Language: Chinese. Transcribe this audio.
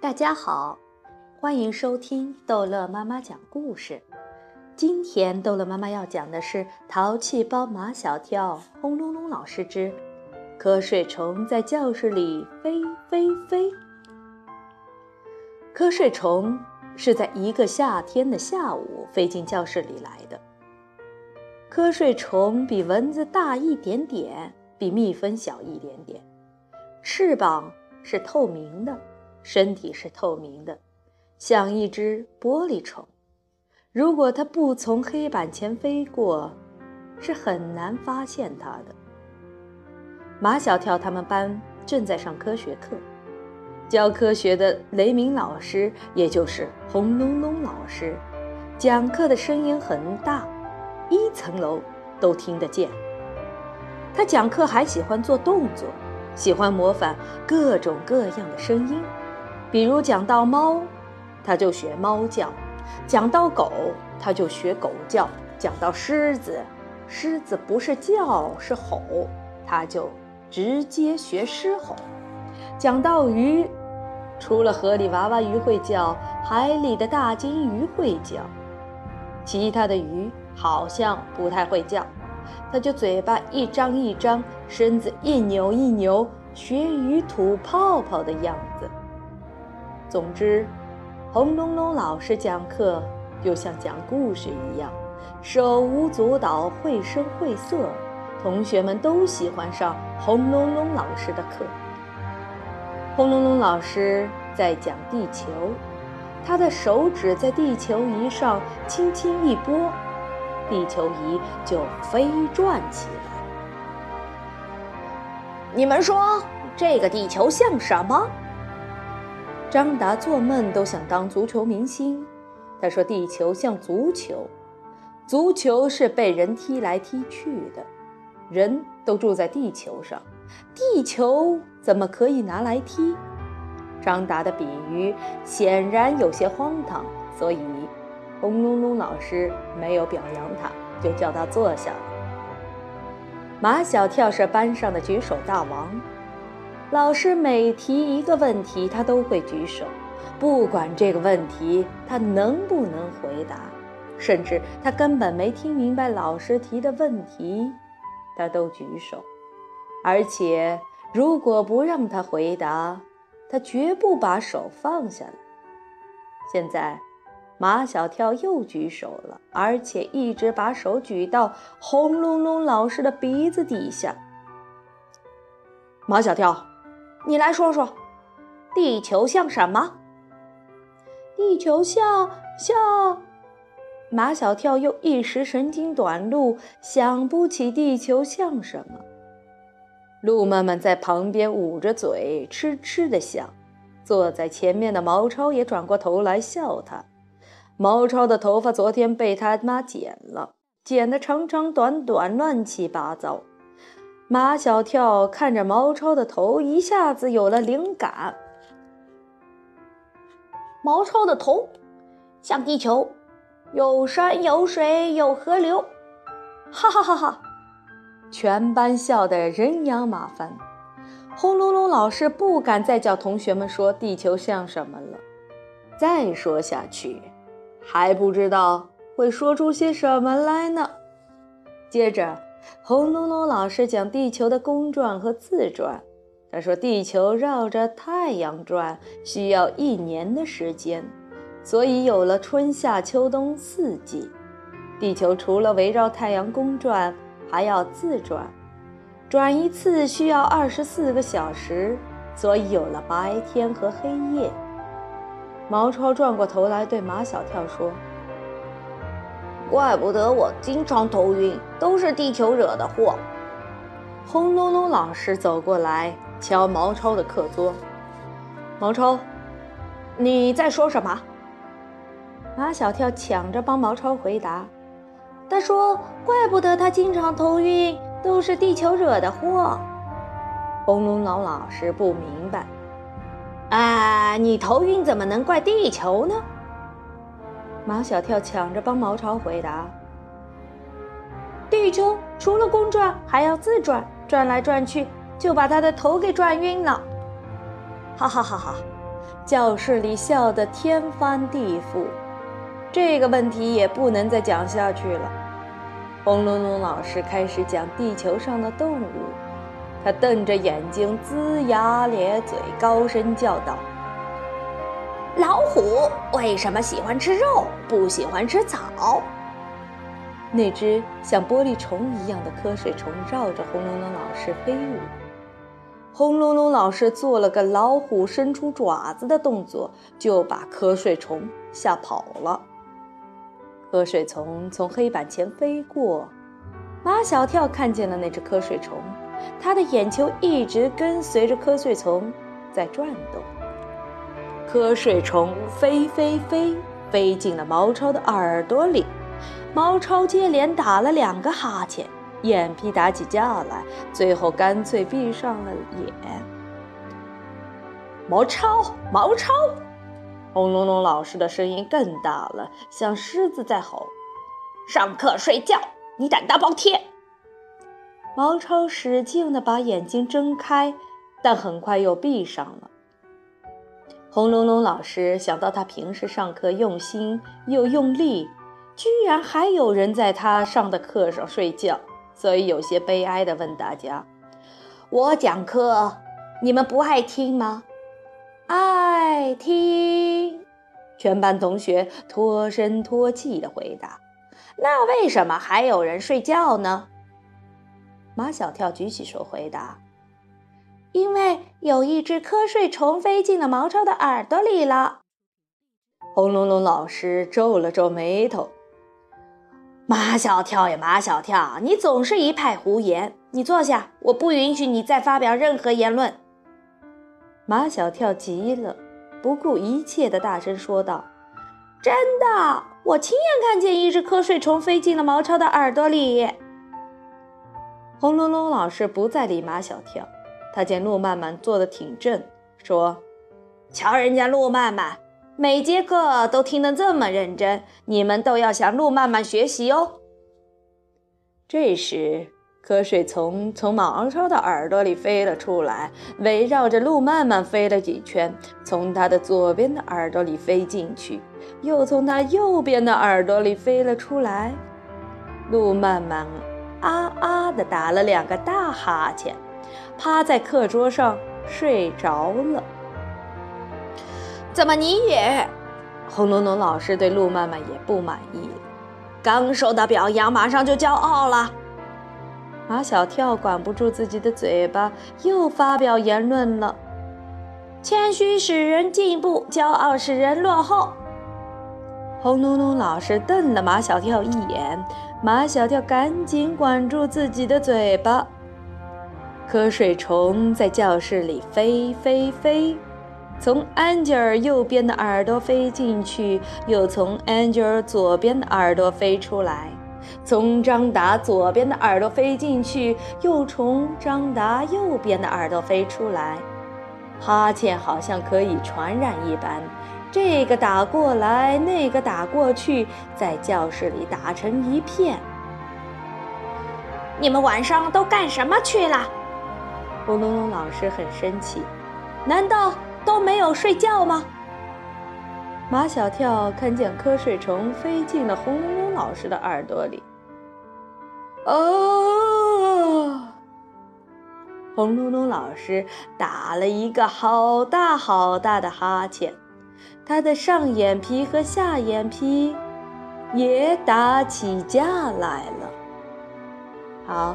大家好，欢迎收听逗乐妈妈讲故事。今天逗乐妈妈要讲的是《淘气包马小跳》轰隆隆老师之瞌睡虫在教室里飞飞飞。瞌睡虫是在一个夏天的下午飞进教室里来的。瞌睡虫比蚊子大一点点，比蜜蜂小一点点，翅膀是透明的。身体是透明的，像一只玻璃虫。如果它不从黑板前飞过，是很难发现它的。马小跳他们班正在上科学课，教科学的雷鸣老师，也就是轰隆隆老师，讲课的声音很大，一层楼都听得见。他讲课还喜欢做动作，喜欢模仿各种各样的声音。比如讲到猫，他就学猫叫；讲到狗，他就学狗叫；讲到狮子，狮子不是叫是吼，他就直接学狮吼；讲到鱼，除了河里娃娃鱼会叫，海里的大金鱼会叫，其他的鱼好像不太会叫，他就嘴巴一张一张，身子一扭一扭，学鱼吐泡泡的样子。总之，轰隆隆老师讲课就像讲故事一样，手舞足蹈，绘声绘色，同学们都喜欢上轰隆隆老师的课。轰隆隆老师在讲地球，他的手指在地球仪上轻轻一拨，地球仪就飞转起来。你们说，这个地球像什么？张达做梦都想当足球明星。他说：“地球像足球，足球是被人踢来踢去的，人都住在地球上，地球怎么可以拿来踢？”张达的比喻显然有些荒唐，所以轰隆隆老师没有表扬他，就叫他坐下了。马小跳是班上的举手大王。老师每提一个问题，他都会举手，不管这个问题他能不能回答，甚至他根本没听明白老师提的问题，他都举手。而且，如果不让他回答，他绝不把手放下来。现在，马小跳又举手了，而且一直把手举到轰隆隆老师的鼻子底下。马小跳。你来说说，地球像什么？地球像像……马小跳又一时神经短路，想不起地球像什么。鹿妈妈在旁边捂着嘴，痴痴的想。坐在前面的毛超也转过头来笑他。毛超的头发昨天被他妈剪了，剪得长长短短，乱七八糟。马小跳看着毛超的头，一下子有了灵感。毛超的头像地球，有山有水有河流，哈哈哈哈！全班笑得人仰马翻。轰隆隆老师不敢再叫同学们说地球像什么了，再说下去，还不知道会说出些什么来呢。接着。轰隆隆老师讲地球的公转和自转。他说，地球绕着太阳转需要一年的时间，所以有了春夏秋冬四季。地球除了围绕太阳公转，还要自转，转一次需要二十四个小时，所以有了白天和黑夜。毛超转过头来对马小跳说。怪不得我经常头晕，都是地球惹的祸。轰隆隆老师走过来敲毛超的课桌。毛超，你在说什么？马小跳抢着帮毛超回答。他说：“怪不得他经常头晕，都是地球惹的祸。”轰隆隆老师不明白。啊，你头晕怎么能怪地球呢？马小跳抢着帮毛超回答：“地球除了公转，还要自转，转来转去，就把他的头给转晕了。”哈哈哈哈！教室里笑得天翻地覆。这个问题也不能再讲下去了。轰隆隆老师开始讲地球上的动物，他瞪着眼睛，龇牙咧嘴，高声叫道：“老虎为什么喜欢吃肉，不喜欢吃草？”那只像玻璃虫一样的瞌睡虫绕着轰隆隆老师飞舞。轰隆隆老师做了个老虎伸出爪子的动作，就把瞌睡虫吓跑了。瞌睡虫从黑板前飞过，马小跳看见了那只瞌睡虫，他的眼球一直跟随着瞌睡虫在转动。瞌睡虫飞飞飞，飞进了毛超的耳朵里，毛超接连打了两个哈欠。眼皮打起架来，最后干脆闭上了眼。毛超，毛超！轰隆隆老师的声音更大了，像狮子在吼：“上课睡觉，你胆大包天！”毛超使劲地把眼睛睁开，但很快又闭上了。轰隆隆老师想到他平时上课用心又用力，居然还有人在他上的课上睡觉。所以有些悲哀地问大家：“我讲课，你们不爱听吗？”“爱听。”全班同学脱声脱气地回答。“那为什么还有人睡觉呢？”马小跳举起手回答：“有一只瞌睡虫飞进了毛超的耳朵里了。”轰隆隆老师皱了皱眉头。马小跳呀，马小跳，你总是一派胡言。你坐下，我不允许你再发表任何言论。马小跳急了，不顾一切的大声说道：“真的，我亲眼看见一只瞌睡虫飞进了毛超的耳朵里。”轰隆隆老师不再理马小跳，他见陆曼曼坐得挺正，说：“瞧人家陆曼曼。”每节课都听得这么认真，你们都要向路曼曼学习哦。这时，瞌睡虫从毛超的耳朵里飞了出来，围绕着路曼曼飞了几圈，从他的左边的耳朵里飞进去，又从他右边的耳朵里飞了出来。路曼曼啊啊地打了两个大哈欠，趴在课桌上睡着了。怎么你也？轰隆隆老师对陆曼曼也不满意。刚受到表扬，马上就骄傲了。马小跳管不住自己的嘴巴，又发表言论了。谦虚使人进步，骄傲使人落后。轰隆隆老师瞪了马小跳一眼，马小跳赶紧管住自己的嘴巴。瞌睡虫在教室里飞飞飞。从安吉尔右边的耳朵飞进去，又从安吉尔左边的耳朵飞出来；从张达左边的耳朵飞进去，又从张达右边的耳朵飞出来。哈欠好像可以传染一般，这个打过来，那个打过去，在教室里打成一片。你们晚上都干什么去了？轰隆隆老师很生气，难道？都没有睡觉吗？马小跳看见瞌睡虫飞进了轰隆隆老师的耳朵里。哦，轰隆隆老师打了一个好大好大的哈欠，他的上眼皮和下眼皮也打起架来了。好，